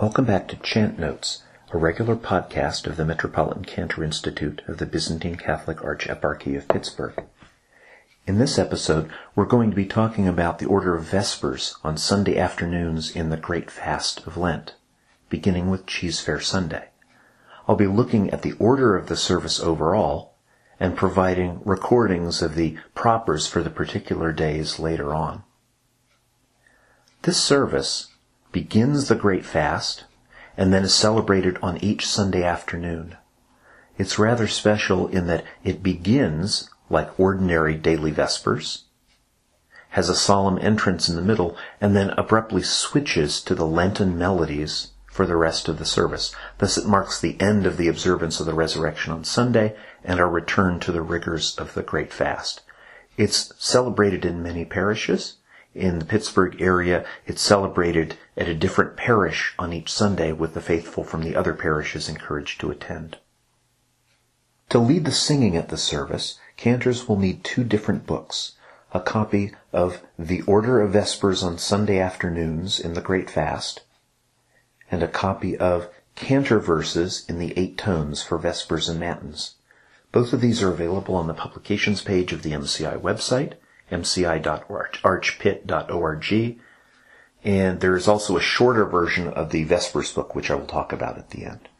Welcome back to Chant Notes, a regular podcast of the Metropolitan Cantor Institute of the Byzantine Catholic Archeparchy of Pittsburgh. In this episode, we're going to be talking about the order of Vespers on Sunday afternoons in the Great Fast of Lent, beginning with Cheesefare Sunday. I'll be looking at the order of the service overall and providing recordings of the propers for the particular days later on. This service begins the Great Fast, and then is celebrated on each Sunday afternoon. It's rather special in that it begins like ordinary daily Vespers, has a solemn entrance in the middle, and then abruptly switches to the Lenten melodies for the rest of the service. Thus it marks the end of the observance of the resurrection on Sunday and our return to the rigors of the Great Fast. It's celebrated in many parishes, in the Pittsburgh area, it's celebrated at a different parish on each Sunday with the faithful from the other parishes encouraged to attend. To lead the singing at the service, cantors will need two different books, a copy of The Order of Vespers on Sunday Afternoons in the Great Fast, and a copy of Cantor Verses in the Eight Tones for Vespers and Matins. Both of these are available on the publications page of the MCI website, mci.archpit.org. And there is also a shorter version of the Vespers book, which I will talk about at the end.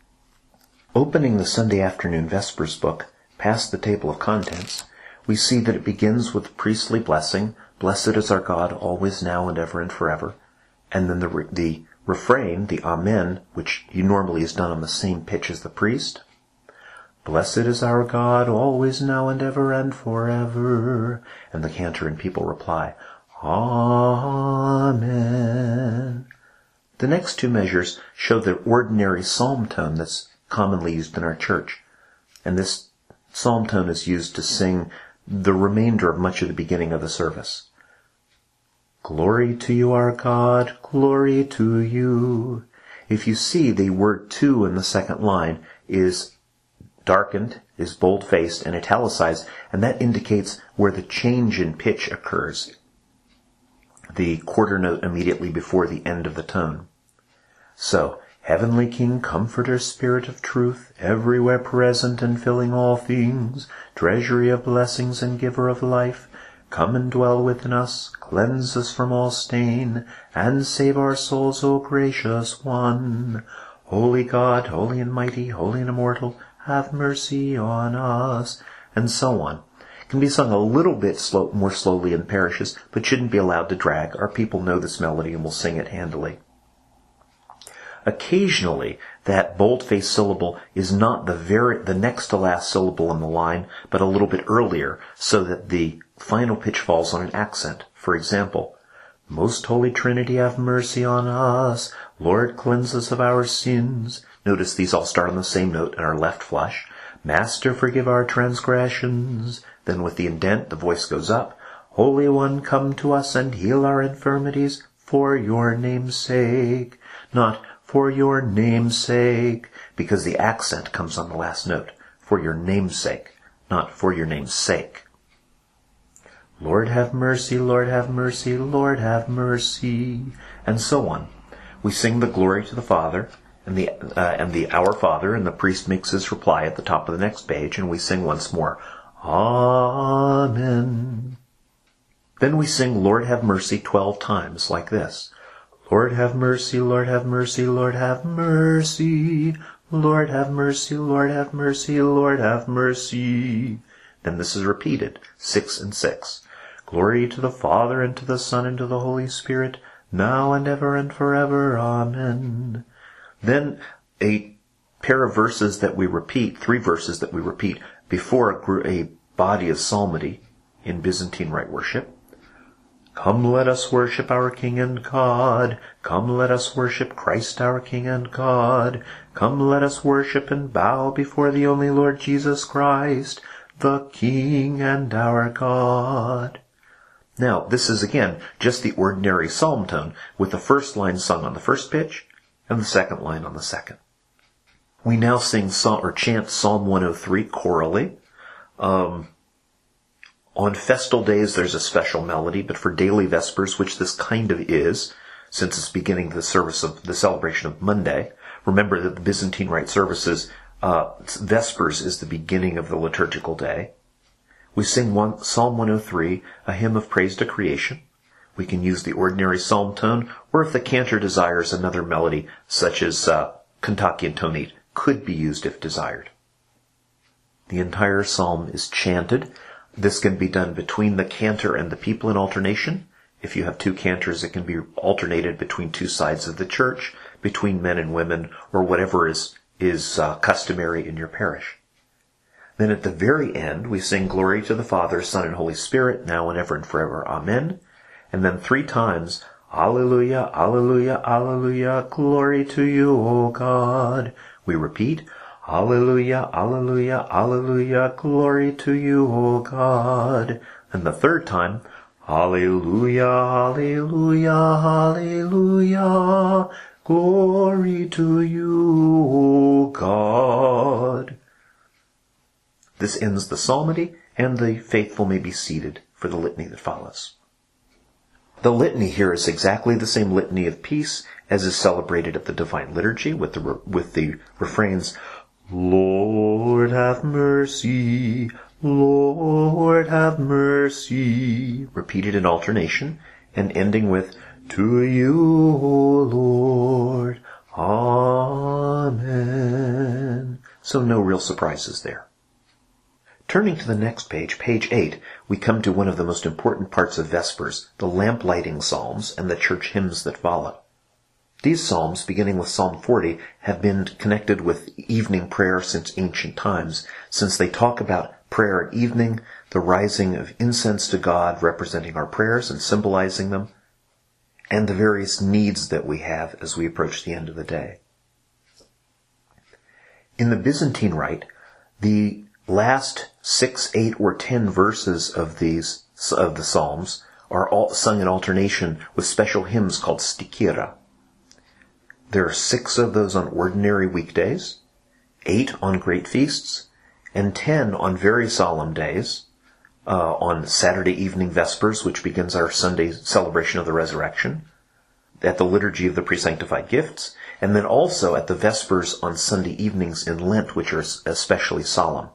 Opening the Sunday afternoon Vespers book, past the table of contents, we see that it begins with the priestly blessing, Blessed is our God, always, now, and ever, and forever. And then the, the refrain, the Amen, which normally is done on the same pitch as the priest, Blessed is our God, always, now, and ever, and forever. And the cantor and people reply, Amen. The next two measures show the ordinary psalm tone that's commonly used in our church. And this psalm tone is used to sing the remainder of much of the beginning of the service. Glory to you, our God, glory to you. If you see the word to in the second line is darkened, is bold-faced, and italicized, and that indicates where the change in pitch occurs. The quarter note immediately before the end of the tone. So, Heavenly King, Comforter, Spirit of Truth, everywhere present and filling all things, treasury of blessings and giver of life, come and dwell within us, cleanse us from all stain, and save our souls, O gracious one. Holy God, holy and mighty, holy and immortal, have mercy on us, and so on. It can be sung a little bit slow, more slowly in parishes, but shouldn't be allowed to drag. Our people know this melody and will sing it handily. Occasionally, that bold-faced syllable is not the very, the next to last syllable in the line, but a little bit earlier, so that the final pitch falls on an accent. For example, Most Holy Trinity, have mercy on us. Lord, cleanse us of our sins. Notice these all start on the same note and are left flush. Master, forgive our transgressions. Then with the indent, the voice goes up. Holy One, come to us and heal our infirmities for your name's sake. Not for your name's sake, because the accent comes on the last note. For your name's sake, not for your name's sake. Lord have mercy, Lord have mercy, Lord have mercy, and so on. We sing the glory to the Father, and the uh, and the Our Father, and the priest makes his reply at the top of the next page, and we sing once more, Amen. Then we sing Lord have mercy twelve times like this. Lord have mercy, Lord have mercy, Lord have mercy. Lord have mercy, Lord have mercy, Lord have mercy. Then this is repeated, six and six. Glory to the Father, and to the Son, and to the Holy Spirit, now and ever and forever. Amen. Then a pair of verses that we repeat, three verses that we repeat before a, a body of psalmody in Byzantine rite worship. Come let us worship our King and God. Come let us worship Christ our King and God. Come let us worship and bow before the only Lord Jesus Christ, the King and our God. Now, this is again just the ordinary psalm tone with the first line sung on the first pitch and the second line on the second. We now sing or chant Psalm 103 chorally. Um, on festal days, there's a special melody, but for daily vespers, which this kind of is, since it's beginning the service of the celebration of Monday. Remember that the Byzantine Rite services, uh, Vespers is the beginning of the liturgical day. We sing one, Psalm 103, a hymn of praise to creation. We can use the ordinary psalm tone, or if the cantor desires another melody, such as uh, Kontakion tonate, could be used if desired. The entire psalm is chanted. This can be done between the cantor and the people in alternation. If you have two cantors, it can be alternated between two sides of the church, between men and women, or whatever is, is uh, customary in your parish. Then at the very end, we sing Glory to the Father, Son, and Holy Spirit, now and ever and forever. Amen. And then three times, Alleluia, Alleluia, Alleluia, glory to you, O God. We repeat, Alleluia, Alleluia, Alleluia, glory to you, O God. And the third time, Alleluia, Alleluia, Alleluia, glory to you, O God. This ends the psalmody, and the faithful may be seated for the litany that follows. The litany here is exactly the same litany of peace as is celebrated at the Divine Liturgy with the, with the refrains, Lord have mercy, Lord have mercy, repeated in alternation and ending with, To you, O Lord, Amen. So no real surprises there. Turning to the next page, page 8, we come to one of the most important parts of Vespers, the lamp lighting psalms and the church hymns that follow. These psalms, beginning with Psalm 40, have been connected with evening prayer since ancient times, since they talk about prayer at evening, the rising of incense to God representing our prayers and symbolizing them, and the various needs that we have as we approach the end of the day. In the Byzantine Rite, the last six, eight, or ten verses of these of the Psalms are all sung in alternation with special hymns called stichira. There are six of those on ordinary weekdays, eight on great feasts, and ten on very solemn days, uh, on Saturday evening Vespers, which begins our Sunday celebration of the resurrection, at the Liturgy of the Presanctified Gifts, and then also at the Vespers on Sunday evenings in Lent, which are especially solemn.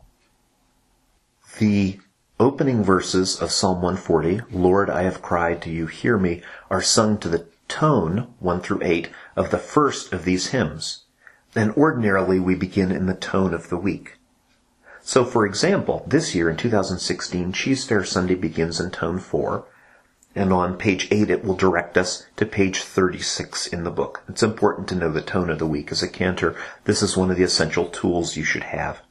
The opening verses of Psalm 140, Lord, I have cried to you, hear me, are sung to the tone, 1 through 8, of the first of these hymns. And ordinarily we begin in the tone of the week. So for example, this year in 2016, Cheesefare Sunday begins in tone 4, and on page 8 it will direct us to page 36 in the book. It's important to know the tone of the week as a cantor. This is one of the essential tools you should have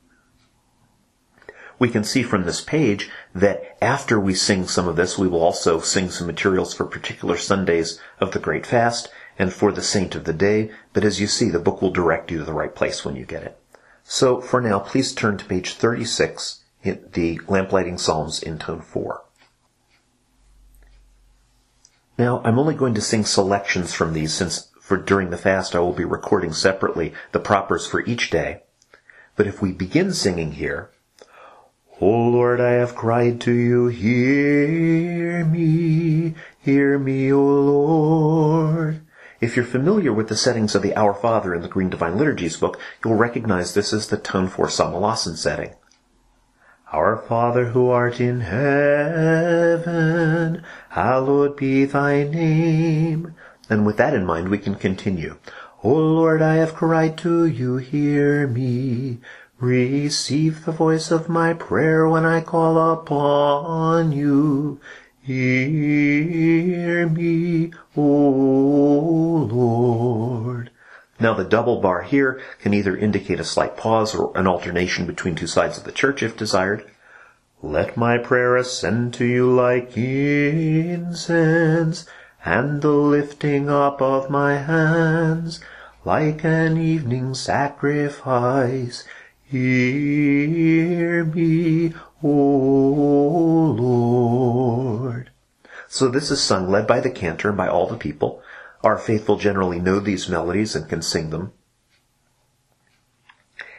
we can see from this page that after we sing some of this, we will also sing some materials for particular Sundays of the Great Fast and for the Saint of the Day. But as you see, the book will direct you to the right place when you get it. So for now, please turn to page 36, the Lamplighting Psalms in tone 4. Now, I'm only going to sing selections from these since for during the fast I will be recording separately the propers for each day. But if we begin singing here, O Lord, I have cried to you, hear me, hear me, O Lord. If you're familiar with the settings of the Our Father in the Green Divine Liturgies book, you'll recognize this as the tone 4 Samohlasen setting. Our Father who art in heaven, hallowed be thy name. And with that in mind, we can continue. O Lord, I have cried to you, hear me. Receive the voice of my prayer when I call upon you. Hear me, O Lord. Now the double bar here can either indicate a slight pause or an alternation between two sides of the church if desired. Let my prayer ascend to you like incense, and the lifting up of my hands like an evening sacrifice. Hear me, O Lord. So this is sung led by the cantor and by all the people. Our faithful generally know these melodies and can sing them.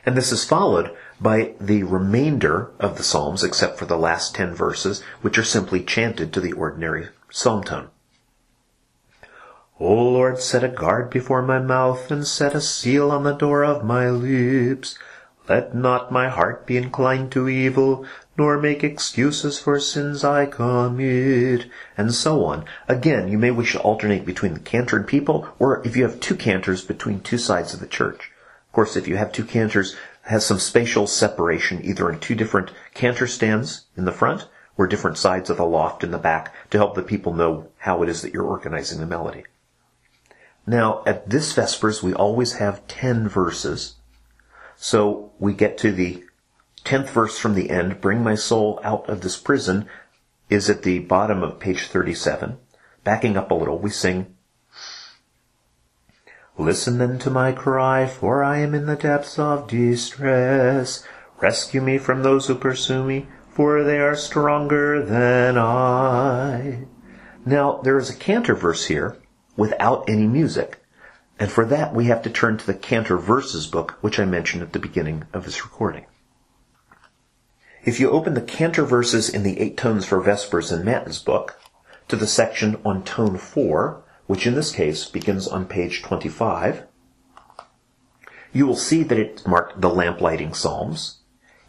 And this is followed by the remainder of the psalms, except for the last ten verses, which are simply chanted to the ordinary psalm tone. O Lord, set a guard before my mouth, and set a seal on the door of my lips. Let not my heart be inclined to evil, nor make excuses for sins I commit, and so on. Again, you may wish to alternate between the cantor and people, or if you have two cantors, between two sides of the church. Of course, if you have two cantors, has some spatial separation, either in two different cantor stands in the front, or different sides of the loft in the back, to help the people know how it is that you're organizing the melody. Now, at this Vespers, we always have 10 verses. So we get to the 10th verse from the end, Bring my soul out of this prison, is at the bottom of page 37. Backing up a little, we sing, Listen then to my cry, for I am in the depths of distress. Rescue me from those who pursue me, for they are stronger than I. Now, there is a cantor verse here, without any music. And for that, we have to turn to the Cantor Verses book, which I mentioned at the beginning of this recording. If you open the Cantor Verses in the Eight Tones for Vespers in Matins book, to the section on tone 4, which in this case begins on page 25, you will see that it's marked the lamplighting psalms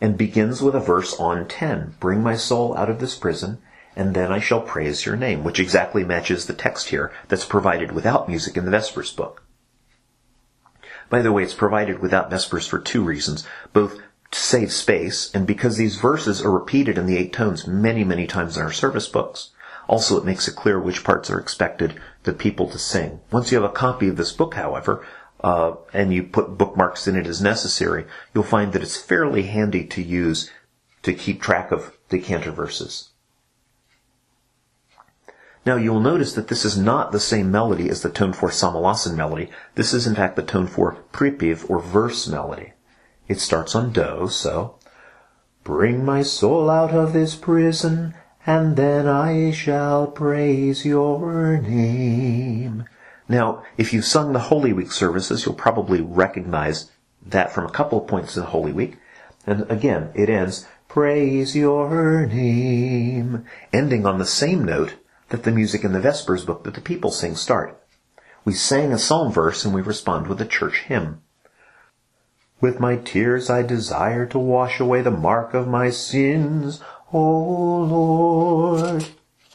and begins with a verse on 10, Bring my soul out of this prison and then I shall praise your name, which exactly matches the text here that's provided without music in the Vespers book. By the way, it's provided without Vespers for two reasons, both to save space and because these verses are repeated in the eight tones many, many times in our service books. Also, it makes it clear which parts are expected the people to sing. Once you have a copy of this book, however, uh, and you put bookmarks in it as necessary, you'll find that it's fairly handy to use to keep track of the cantor verses. Now you'll notice that this is not the same melody as the tone 4 samohlasen melody. This is in fact the tone 4 prypiv or verse melody. It starts on do, so Bring my soul out of this prison, and then I shall praise your name. Now, if you've sung the Holy Week services, you'll probably recognize that from a couple of points in Holy Week. And again, it ends, praise your name, ending on the same note that the music in the Vespers book that the people sing start. We sang a psalm verse and we respond with a church hymn. With my tears I desire to wash away the mark of my sins, O Lord.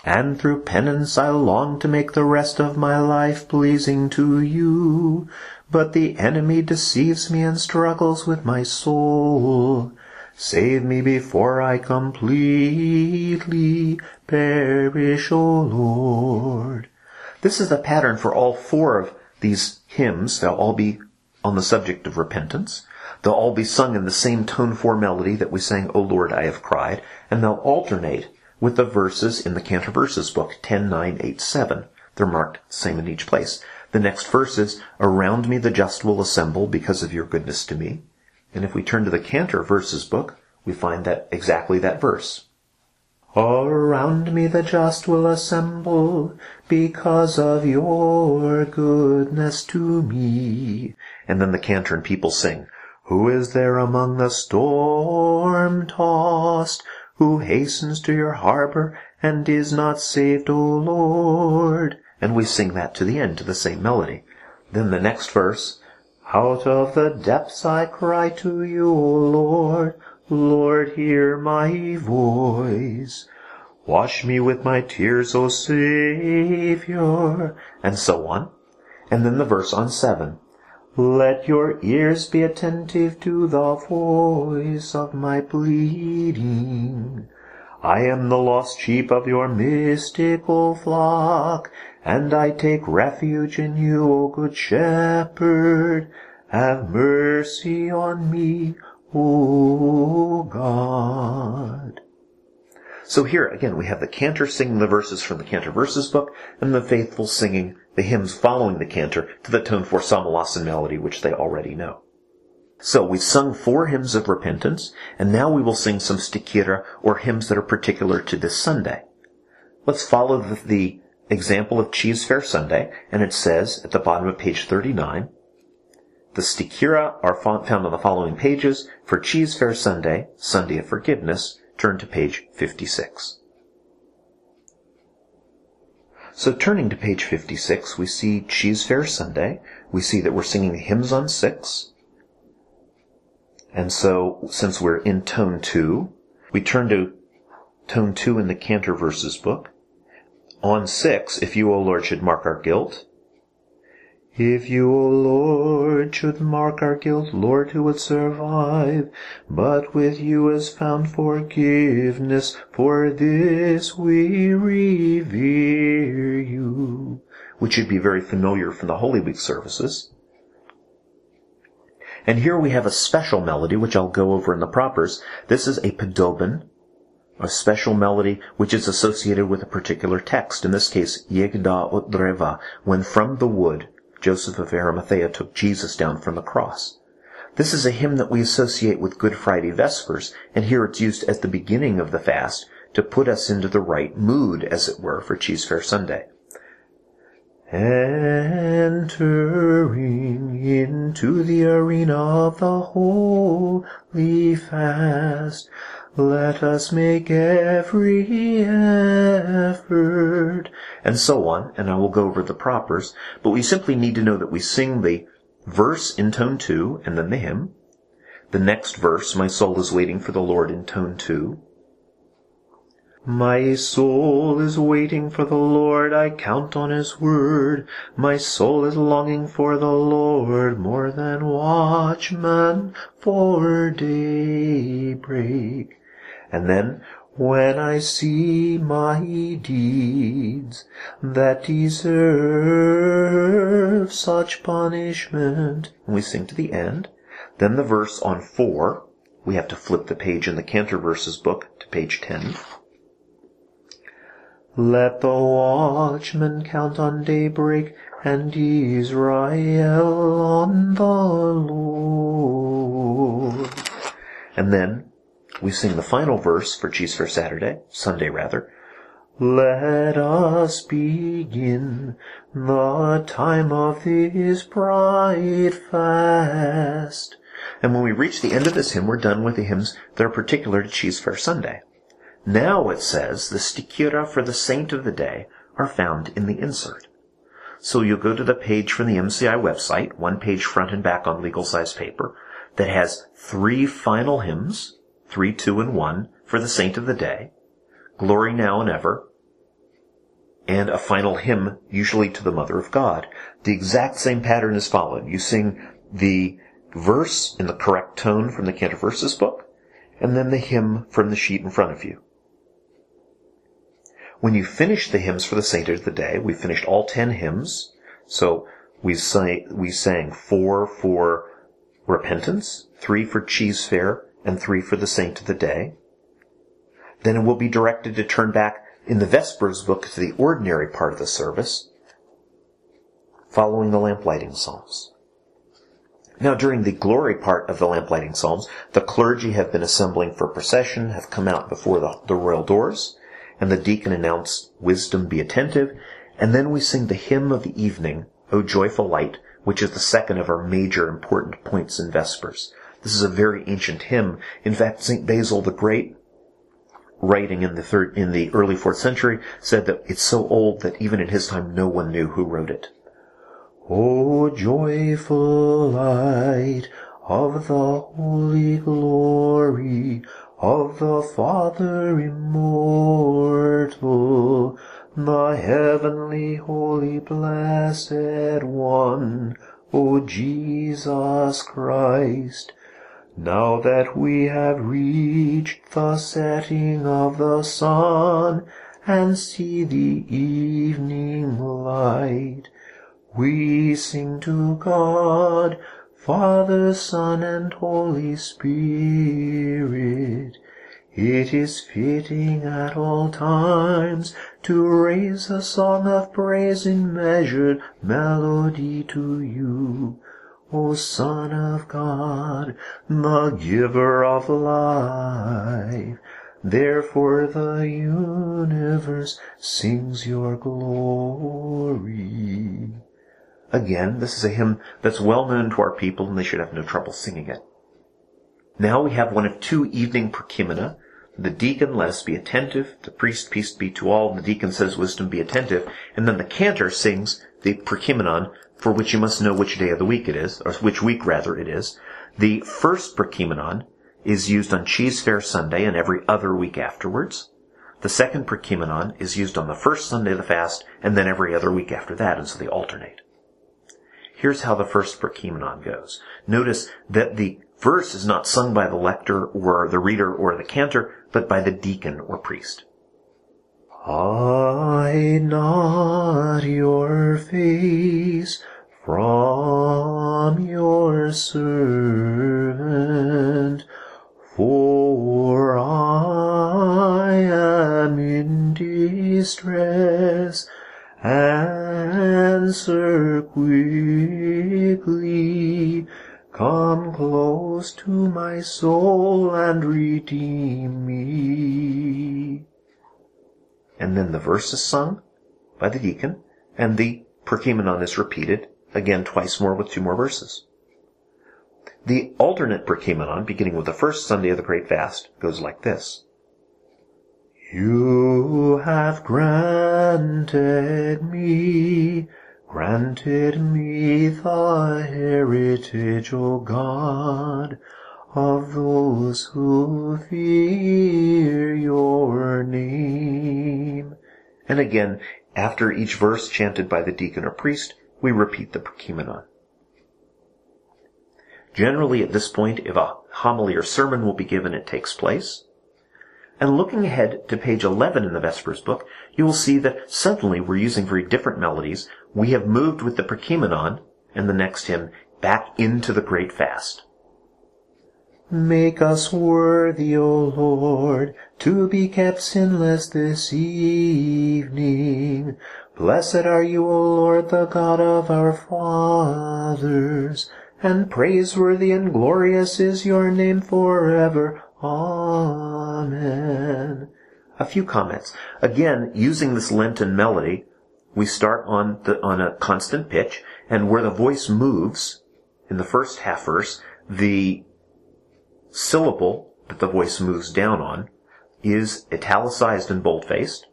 And through penance I long to make the rest of my life pleasing to you. But the enemy deceives me and struggles with my soul. Save me before I completely perish, O Lord. This is the pattern for all four of these hymns. They'll all be on the subject of repentance. They'll all be sung in the same tone four melody that we sang, O Lord, I have cried, and they'll alternate with the verses in the Cantor Verses book, 10, 9, 8, 7. They're marked same in each place. The next verse is, Around me the just will assemble because of your goodness to me. And if we turn to the Cantor Verses book, we find that exactly that verse. All Around me the just will assemble because of your goodness to me. And then the cantor and people sing, Who is there among the storm tossed, who hastens to your harbor and is not saved, O Lord? And we sing that to the end to the same melody. Then the next verse, out of the depths I cry to you, O Lord. Lord, hear my voice. Wash me with my tears, O Savior. And so on. And then the verse on seven. Let your ears be attentive to the voice of my pleading. I am the lost sheep of your mystical flock, and I take refuge in you, O good shepherd. Have mercy on me, O God. So here again we have the cantor singing the verses from the Cantor Verses book, and the faithful singing the hymns following the cantor to the tone 4 samohlasen melody which they already know. So we've sung four hymns of repentance, and now we will sing some stichira, or hymns that are particular to this Sunday. Let's follow the, the example of Cheesefare Sunday, and it says at the bottom of page 39, the stichira are found on the following pages. For Cheesefare Sunday, Sunday of Forgiveness, turn to page 56. So turning to page 56, we see Cheesefare Sunday. We see that we're singing hymns on six. And so, since we're in tone two, we turn to tone two in the Cantor Verses book. On six, if you, O Lord, should mark our guilt, if you, O Lord, should mark our guilt, Lord, who would survive? But with you is found forgiveness, for this we revere you. Which should be very familiar from the Holy Week services. And here we have a special melody, which I'll go over in the propers. This is a Podoben, a special melody which is associated with a particular text. In this case, Jehda ot dreva, when from the wood Joseph of Arimathea took Jesus down from the cross. This is a hymn that we associate with Good Friday Vespers, and here it's used at the beginning of the fast to put us into the right mood, as it were, for Cheesefare Sunday. Entering into the arena of the holy fast, let us make every effort, and so on, and I will go over the propers, but we simply need to know that we sing the verse in tone two, and then the hymn. The next verse, my soul is waiting for the Lord in tone two. My soul is waiting for the Lord, I count on His word. My soul is longing for the Lord more than watchmen for daybreak. And then, when I see my deeds that deserve such punishment, and we sing to the end. Then the verse on four, we have to flip the page in the Cantor Verses book to page 10. Let the watchman count on daybreak and Israel on the Lord. And then we sing the final verse for Cheesefare Saturday, Sunday rather. Let us begin the time of this bright fast. And when we reach the end of this hymn, we're done with the hymns that are particular to Cheesefare Sunday. Now it says the stichira for the saint of the day are found in the insert. So you'll go to the page from the MCI website, one page front and back on legal size paper, that has three final hymns 3, 2, and 1 for the saint of the day, glory now and ever, and a final hymn, usually to the Mother of God. The exact same pattern is followed. You sing the verse in the correct tone from the Cantor Verses book, and then the hymn from the sheet in front of you. When you finish the hymns for the saint of the day, we finished all ten hymns. So we sang, we sang four for repentance, three for cheesefare, and three for the saint of the day. Then it will be directed to turn back in the Vespers book to the ordinary part of the service, following the lamplighting psalms. Now, during the glory part of the lamplighting psalms, the clergy have been assembling for procession, have come out before the, the royal doors, and the deacon announced, Wisdom be attentive, and then we sing the hymn of the evening, O joyful light, which is the second of our major important points in Vespers. This is a very ancient hymn. In fact, St. Basil the Great, writing in the third, in the early fourth century, said that it's so old that even in his time no one knew who wrote it. O joyful light of the holy glory of the Father immortal, the heavenly holy blessed one, O Jesus Christ, now that we have reached the setting of the sun and see the evening light, we sing to God, Father, Son, and Holy Spirit. It is fitting at all times to raise a song of praise in measured melody to you O Son of God, the giver of life. Therefore the universe sings your glory. Again, this is a hymn that's well known to our people and they should have no trouble singing it. Now we have one of two evening prokimena. The deacon, let us be attentive. The priest, peace be to all. The deacon says, wisdom be attentive. And then the cantor sings the Prokimenon, for which you must know which day of the week it is, or which week rather it is. The first Prokimenon is used on Cheesefare Sunday and every other week afterwards. The second Prokimenon is used on the first Sunday of the fast and then every other week after that, and so they alternate. Here's how the first Prokimenon goes. Notice that the verse is not sung by the lector or the reader or the cantor, but by the deacon or priest. Hide not your face from your servant, for I am in distress. Answer quickly, come close to my soul and redeem me. And then the verse is sung by the deacon, and the Prokimenon is repeated again twice more with two more verses. The alternate Prokimenon, beginning with the first Sunday of the Great Fast, goes like this. You have granted me, granted me the heritage, O God, of those who fear your name. And again, after each verse chanted by the deacon or priest, we repeat the Prokimenon. Generally, at this point, if a homily or sermon will be given, it takes place. And looking ahead to page 11 in the Vespers book, you will see that suddenly we're using very different melodies. We have moved with the Prokimenon and the next hymn back into the Great Fast. Make us worthy, O Lord, to be kept sinless this evening. Blessed are you, O Lord, the God of our fathers, and praiseworthy and glorious is your name forever. Amen. A few comments. Again, using this Lenten melody, we start on the, on a constant pitch, and where the voice moves in the first half verse, the syllable that the voice moves down on is italicized and bold-faced.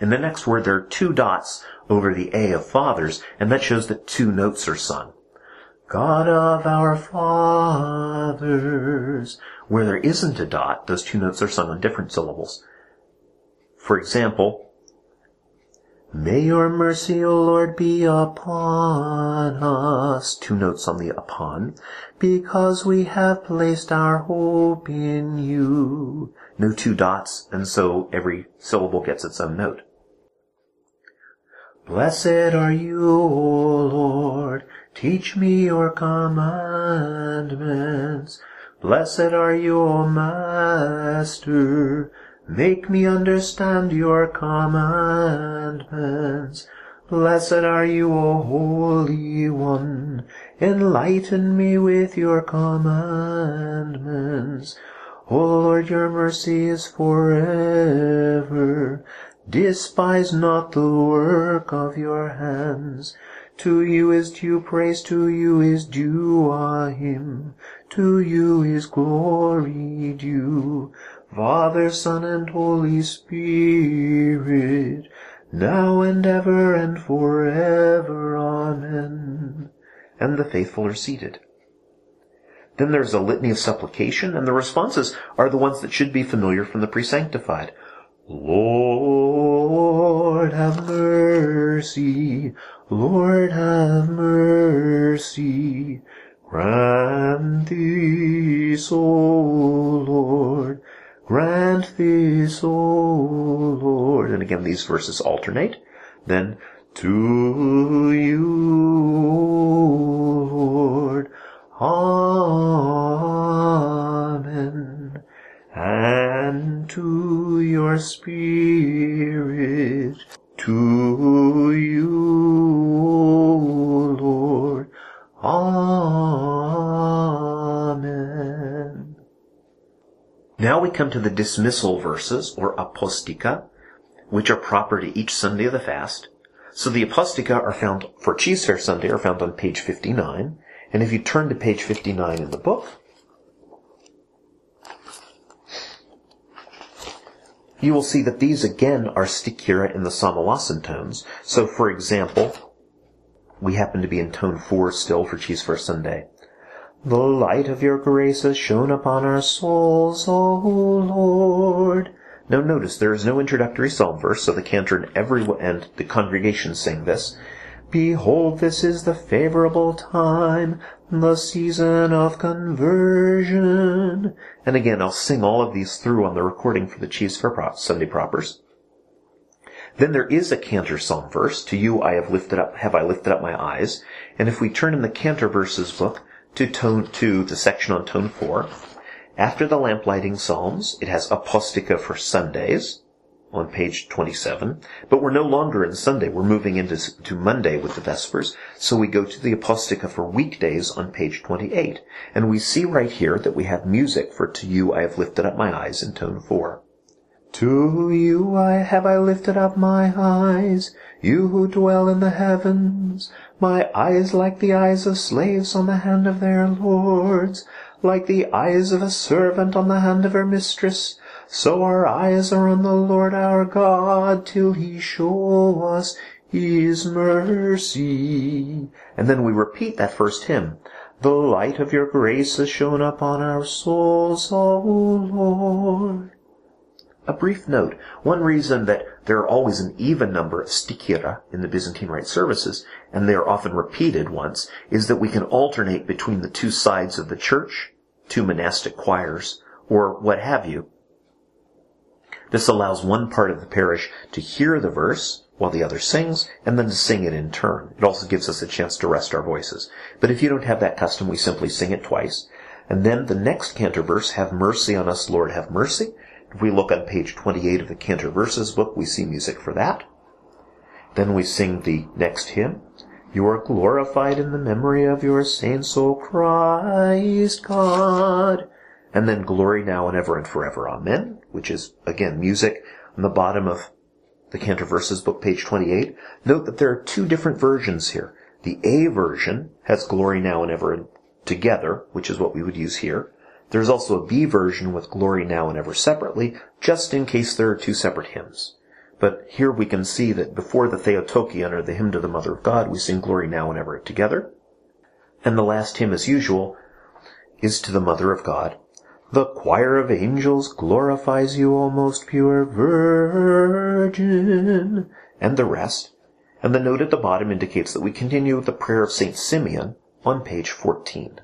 In the next word, there are two dots over the A of fathers, and that shows that two notes are sung. God of our fathers. Where there isn't a dot, those two notes are sung on different syllables. For example, May your mercy, O Lord, be upon us. Two notes on the upon. Because we have placed our hope in you. No two dots, and so every syllable gets its own note. Blessed are you, O Lord. Teach me your commandments. Blessed are you, O Master. Make me understand your commandments. Blessed are you, O Holy One. Enlighten me with your commandments. O Lord, your mercy is forever. Despise not the work of your hands. To you is due praise, to you is due a hymn, to you is glory due. Father, Son, and Holy Spirit, now and ever and forever. Amen. And the faithful are seated. Then there's a litany of supplication, and the responses are the ones that should be familiar from the pre-sanctified. Lord, have mercy. Lord, have mercy. Grant this, O Lord. Grant this, O Lord. And again, these verses alternate. Then, to you, Lord. Amen. And to your spirit, to you, O Lord. Amen. Now we come to the dismissal verses, or aposticha, which are proper to each Sunday of the fast. So the aposticha are found, for Cheesefare Sunday, are found on page 59. And if you turn to page 59 in the book, you will see that these again are stichira in the Samohlasen tones. So for example, we happen to be in tone 4 still for Cheesefare Sunday. The light of your grace has shone upon our souls, O Lord. Now notice there is no introductory psalm verse, so the cantor and every and the congregation sing this. Behold, this is the favorable time, the season of conversion. And again, I'll sing all of these through on the recording for the Cheesefare Sunday propers. Then there is a cantor psalm verse. To you I have lifted up, have I lifted up my eyes. And if we turn in the cantor verses book to tone to the section on tone four. After the lamplighting psalms, it has aposticha for Sundays on page 27, but we're no longer in Sunday. We're moving into to Monday with the Vespers, so we go to the aposticha for weekdays on page 28, and we see right here that we have music for To You I Have Lifted Up My Eyes in tone 4. To you I have I lifted up my eyes, you who dwell in the heavens. My eyes like the eyes of slaves on the hand of their lords, like the eyes of a servant on the hand of her mistress. So our eyes are on the Lord our God till he show us his mercy. And then we repeat that first hymn. The light of your grace has shone upon our souls, O Lord. A brief note. One reason that there are always an even number of stichira in the Byzantine Rite services, and they are often repeated once, is that we can alternate between the two sides of the church, two monastic choirs, or what have you. This allows one part of the parish to hear the verse while the other sings, and then to sing it in turn. It also gives us a chance to rest our voices. But if you don't have that custom, we simply sing it twice. And then the next cantor verse, Have mercy on us, Lord, have mercy. If we look on page 28 of the Cantor Verses book, we see music for that. Then we sing the next hymn. You are glorified in the memory of your saints, O Christ God. And then glory now and ever and forever. Amen. Which is, again, music on the bottom of the Cantor Verses book, page 28. Note that there are two different versions here. The A version has glory now and ever together, which is what we would use here. There's also a B version with Glory Now and Ever separately, just in case there are two separate hymns. But here we can see that before the Theotokion or the hymn to the Mother of God, we sing Glory Now and Ever together. And the last hymn, as usual, is to the Mother of God. The choir of angels glorifies you, O most pure Virgin, and the rest. And the note at the bottom indicates that we continue with the prayer of St. Simeon on page 14.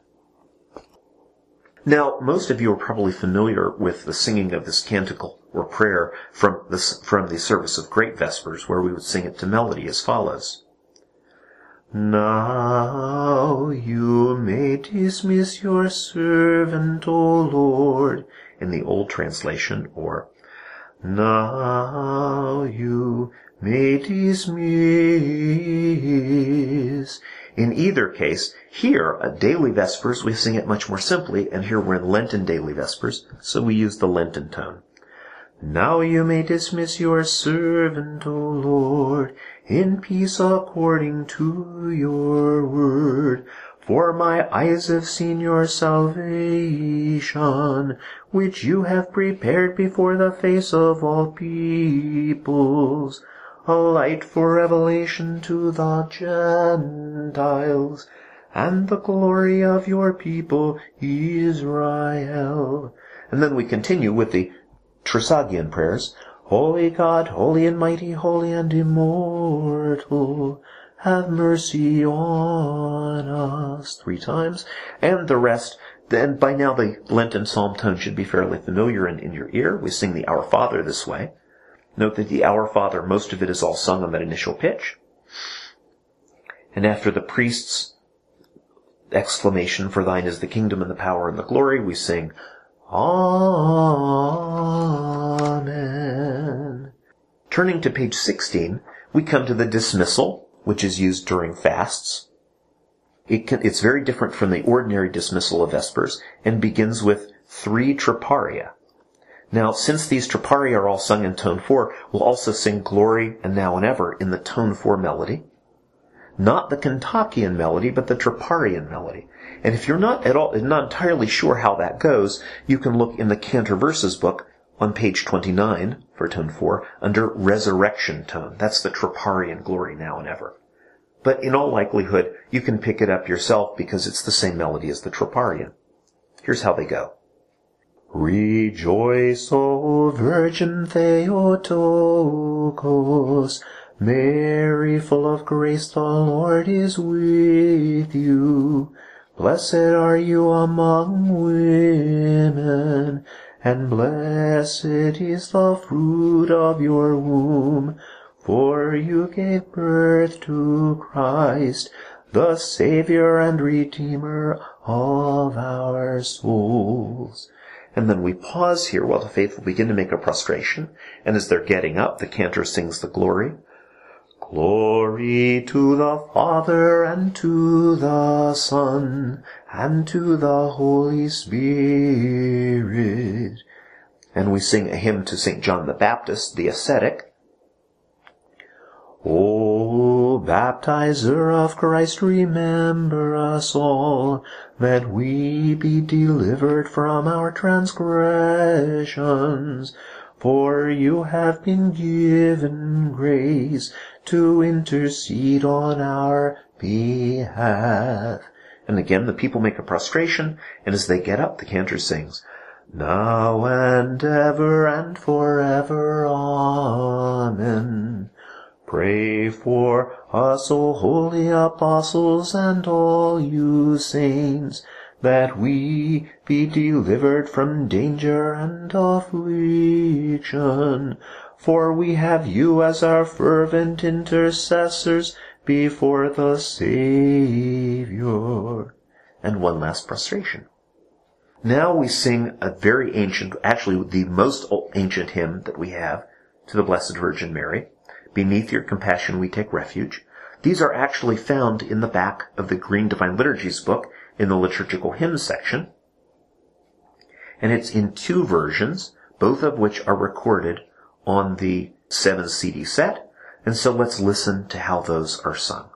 Now, most of you are probably familiar with the singing of this canticle or prayer from the, from the service of Great Vespers, where we would sing it to melody as follows. Now you may dismiss your servant, O Lord, in the old translation, or Now you may dismiss in either case, here at daily vespers we sing it much more simply, and here we're in Lenten daily vespers, so we use the Lenten tone. Now you may dismiss your servant, O Lord, in peace according to your word. For my eyes have seen your salvation, which you have prepared before the face of all peoples a light for revelation to the Gentiles, and the glory of your people Israel. And then we continue with the Trisagion prayers. Holy God, holy and mighty, holy and immortal, have mercy on us. Three times. And the rest then by now the Lenten psalm tone should be fairly familiar and in your ear. We sing the Our Father this way. Note that the Our Father, most of it is all sung on that initial pitch. And after the priest's exclamation, For thine is the kingdom and the power and the glory, we sing, Amen. Turning to page 16, we come to the dismissal, which is used during fasts. It can, it's very different from the ordinary dismissal of Vespers and begins with three troparia. Now, since these tropari are all sung in tone 4, we'll also sing Glory and Now and Ever in the tone 4 melody. Not the Kontakion melody, but the Troparion melody. And if you're not at all, not entirely sure how that goes, you can look in the Cantor Verses book on page 29 for tone 4 under resurrection tone. That's the Troparion glory now and ever. But in all likelihood, you can pick it up yourself because it's the same melody as the Troparion. Here's how they go. Rejoice, O Virgin Theotokos, Mary, full of grace, the Lord is with you. Blessed are you among women, and blessed is the fruit of your womb. For you gave birth to Christ, the Savior and Redeemer of our souls. And then we pause here while the faithful begin to make a prostration, and as they're getting up, the cantor sings the glory. Glory to the Father and to the Son and to the Holy Spirit. And we sing a hymn to St. John the Baptist, the ascetic. O baptizer of Christ, remember us all, that we be delivered from our transgressions. For you have been given grace to intercede on our behalf. And again, the people make a prostration, and as they get up, the cantor sings, Now and ever and forever, Amen. Pray for us, O holy apostles, and all you saints, that we be delivered from danger and affliction. For we have you as our fervent intercessors before the Saviour. And one last prostration. Now we sing a very ancient, actually the most ancient hymn that we have to the Blessed Virgin Mary. Beneath your compassion we take refuge. These are actually found in the back of the Green Divine Liturgies book in the liturgical hymns section. And it's in two versions, both of which are recorded on the 7 CD set. And so let's listen to how those are sung.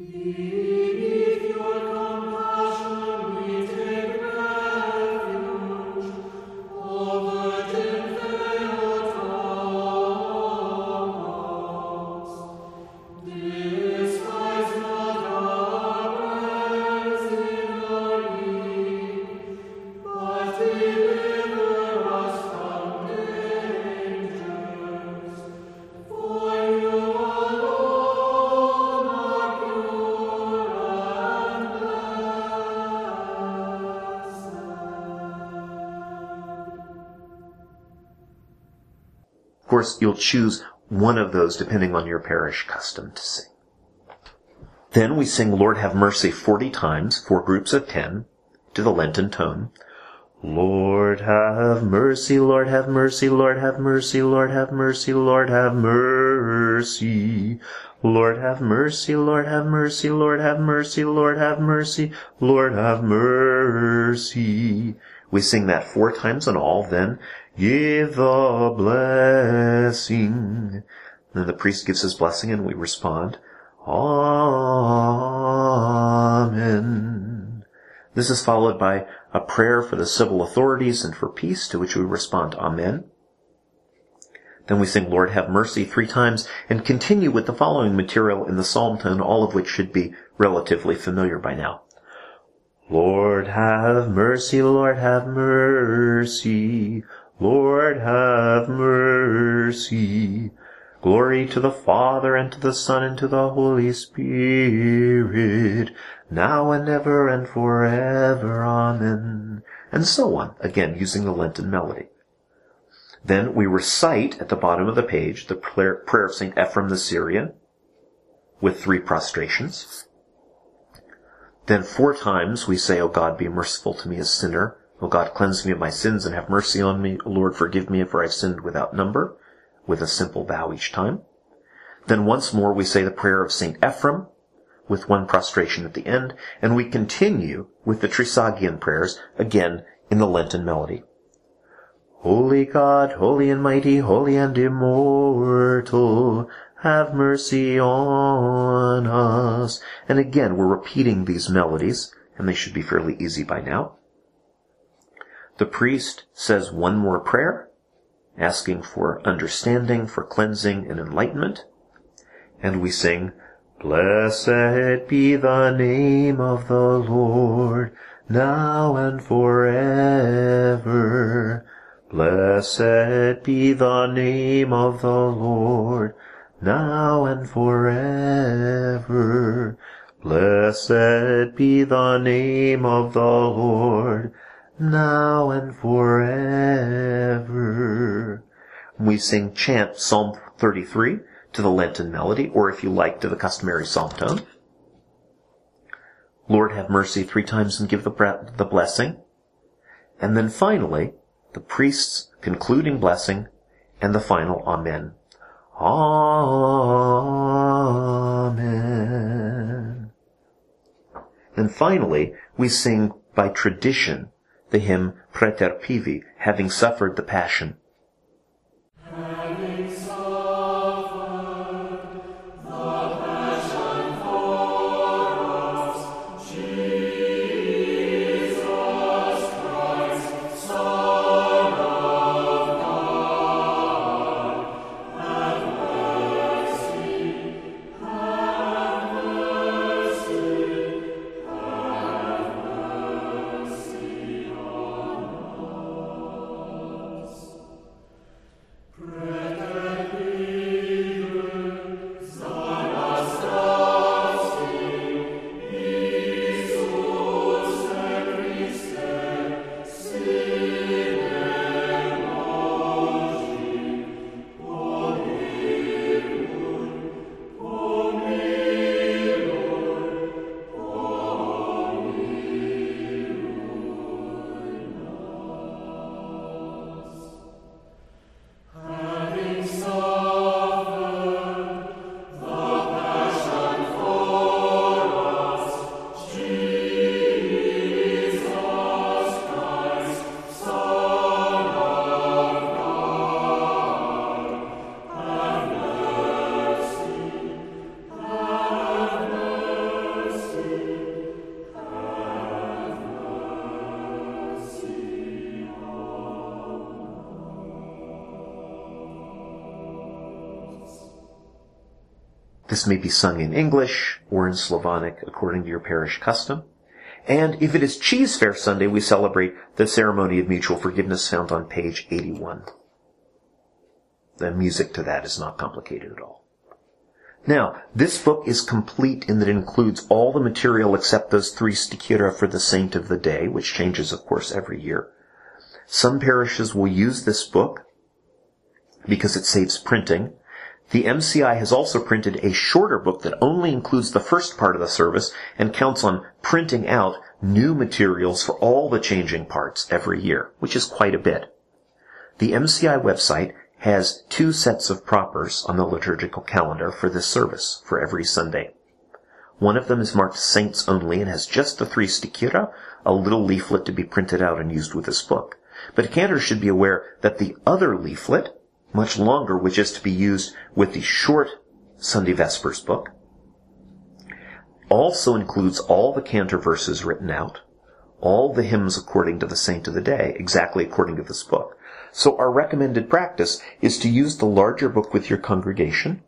Of course, you'll choose one of those depending on your parish custom to sing. Then we sing Lord Have Mercy 40 times, four groups of 10, to the Lenten tone. Lord have mercy, Lord have mercy, Lord have mercy, Lord have mercy, Lord have mercy. Lord have mercy, Lord have mercy, Lord have mercy, Lord have mercy, Lord have mercy. We sing that four times in all, then give the blessing. Then the priest gives his blessing and we respond, Amen. This is followed by a prayer for the civil authorities and for peace, to which we respond, Amen. Then we sing Lord have mercy three times and continue with the following material in the psalm tone, all of which should be relatively familiar by now. Lord have mercy, Lord have mercy, Lord have mercy. Glory to the Father and to the Son and to the Holy Spirit, now and ever and forever. Amen. And so on, again using the Lenten melody. Then we recite at the bottom of the page the prayer of St. Ephrem the Syrian with three prostrations. Then four times we say, O God, be merciful to me, a sinner. O God, cleanse me of my sins and have mercy on me. O Lord, forgive me for I've sinned without number, with a simple bow each time. Then once more we say the prayer of St. Ephrem, with one prostration at the end, and we continue with the Trisagion prayers, again in the Lenten melody. Holy God, holy and mighty, holy and immortal, have mercy on us. And again, we're repeating these melodies, and they should be fairly easy by now. The priest says one more prayer, asking for understanding, for cleansing and enlightenment. And we sing, Blessed be the name of the Lord, now and forever. Blessed be the name of the Lord, now and forever. Blessed be the name of the Lord, now and forever. We sing chant Psalm 33 to the Lenten melody, or if you like, to the customary psalm tone. Lord have mercy three times and give the, the blessing. And then finally, the priest's concluding blessing, and the final Amen. Amen. And finally, we sing by tradition the hymn Preterpivyj, having suffered the Passion. This may be sung in English or in Slavonic according to your parish custom. And if it is Cheesefare Sunday, we celebrate the ceremony of mutual forgiveness found on page 81. The music to that is not complicated at all. Now, this book is complete in that it includes all the material except those three stichira for the saint of the day, which changes, of course, every year. Some parishes will use this book because it saves printing, the MCI has also printed a shorter book that only includes the first part of the service and counts on printing out new materials for all the changing parts every year, which is quite a bit. The MCI website has two sets of propers on the liturgical calendar for this service for every Sunday. One of them is marked Saints Only and has just the three stichira, a little leaflet to be printed out and used with this book. But a cantor should be aware that the other leaflet, much longer, which is to be used with the short Sunday Vespers book, also includes all the cantor verses written out, all the hymns according to the saint of the day, exactly according to this book. So our recommended practice is to use the larger book with your congregation,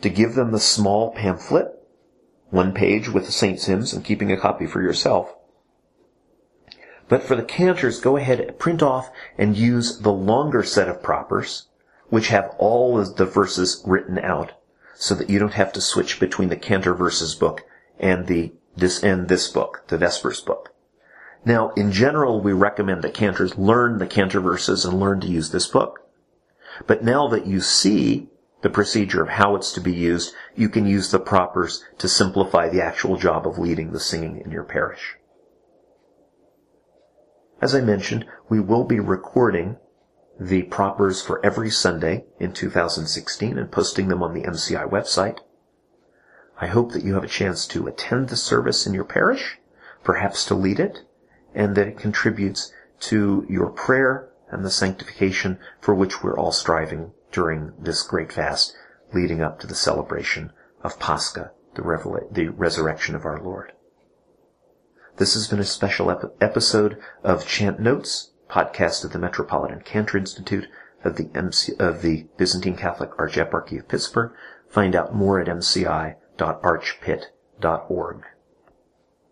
to give them the small pamphlet, one page with the saint's hymns and keeping a copy for yourself. But for the cantors, go ahead, print off and use the longer set of propers, which have all of the verses written out, so that you don't have to switch between the cantor verses book and the this and this book, the Vespers book. Now, in general, we recommend that cantors learn the cantor verses and learn to use this book. But now that you see the procedure of how it's to be used, you can use the propers to simplify the actual job of leading the singing in your parish. As I mentioned, we will be recording the propers for every Sunday in 2016 and posting them on the MCI website. I hope that you have a chance to attend the service in your parish, perhaps to lead it, and that it contributes to your prayer and the sanctification for which we're all striving during this great fast leading up to the celebration of Pascha, the, revela- the resurrection of our Lord. This has been a special ep- episode of Chant Notes, podcast of the Metropolitan Cantor Institute of the MC- of the Byzantine Catholic Archeparchy of Pittsburgh. Find out more at mci.archpitt.org.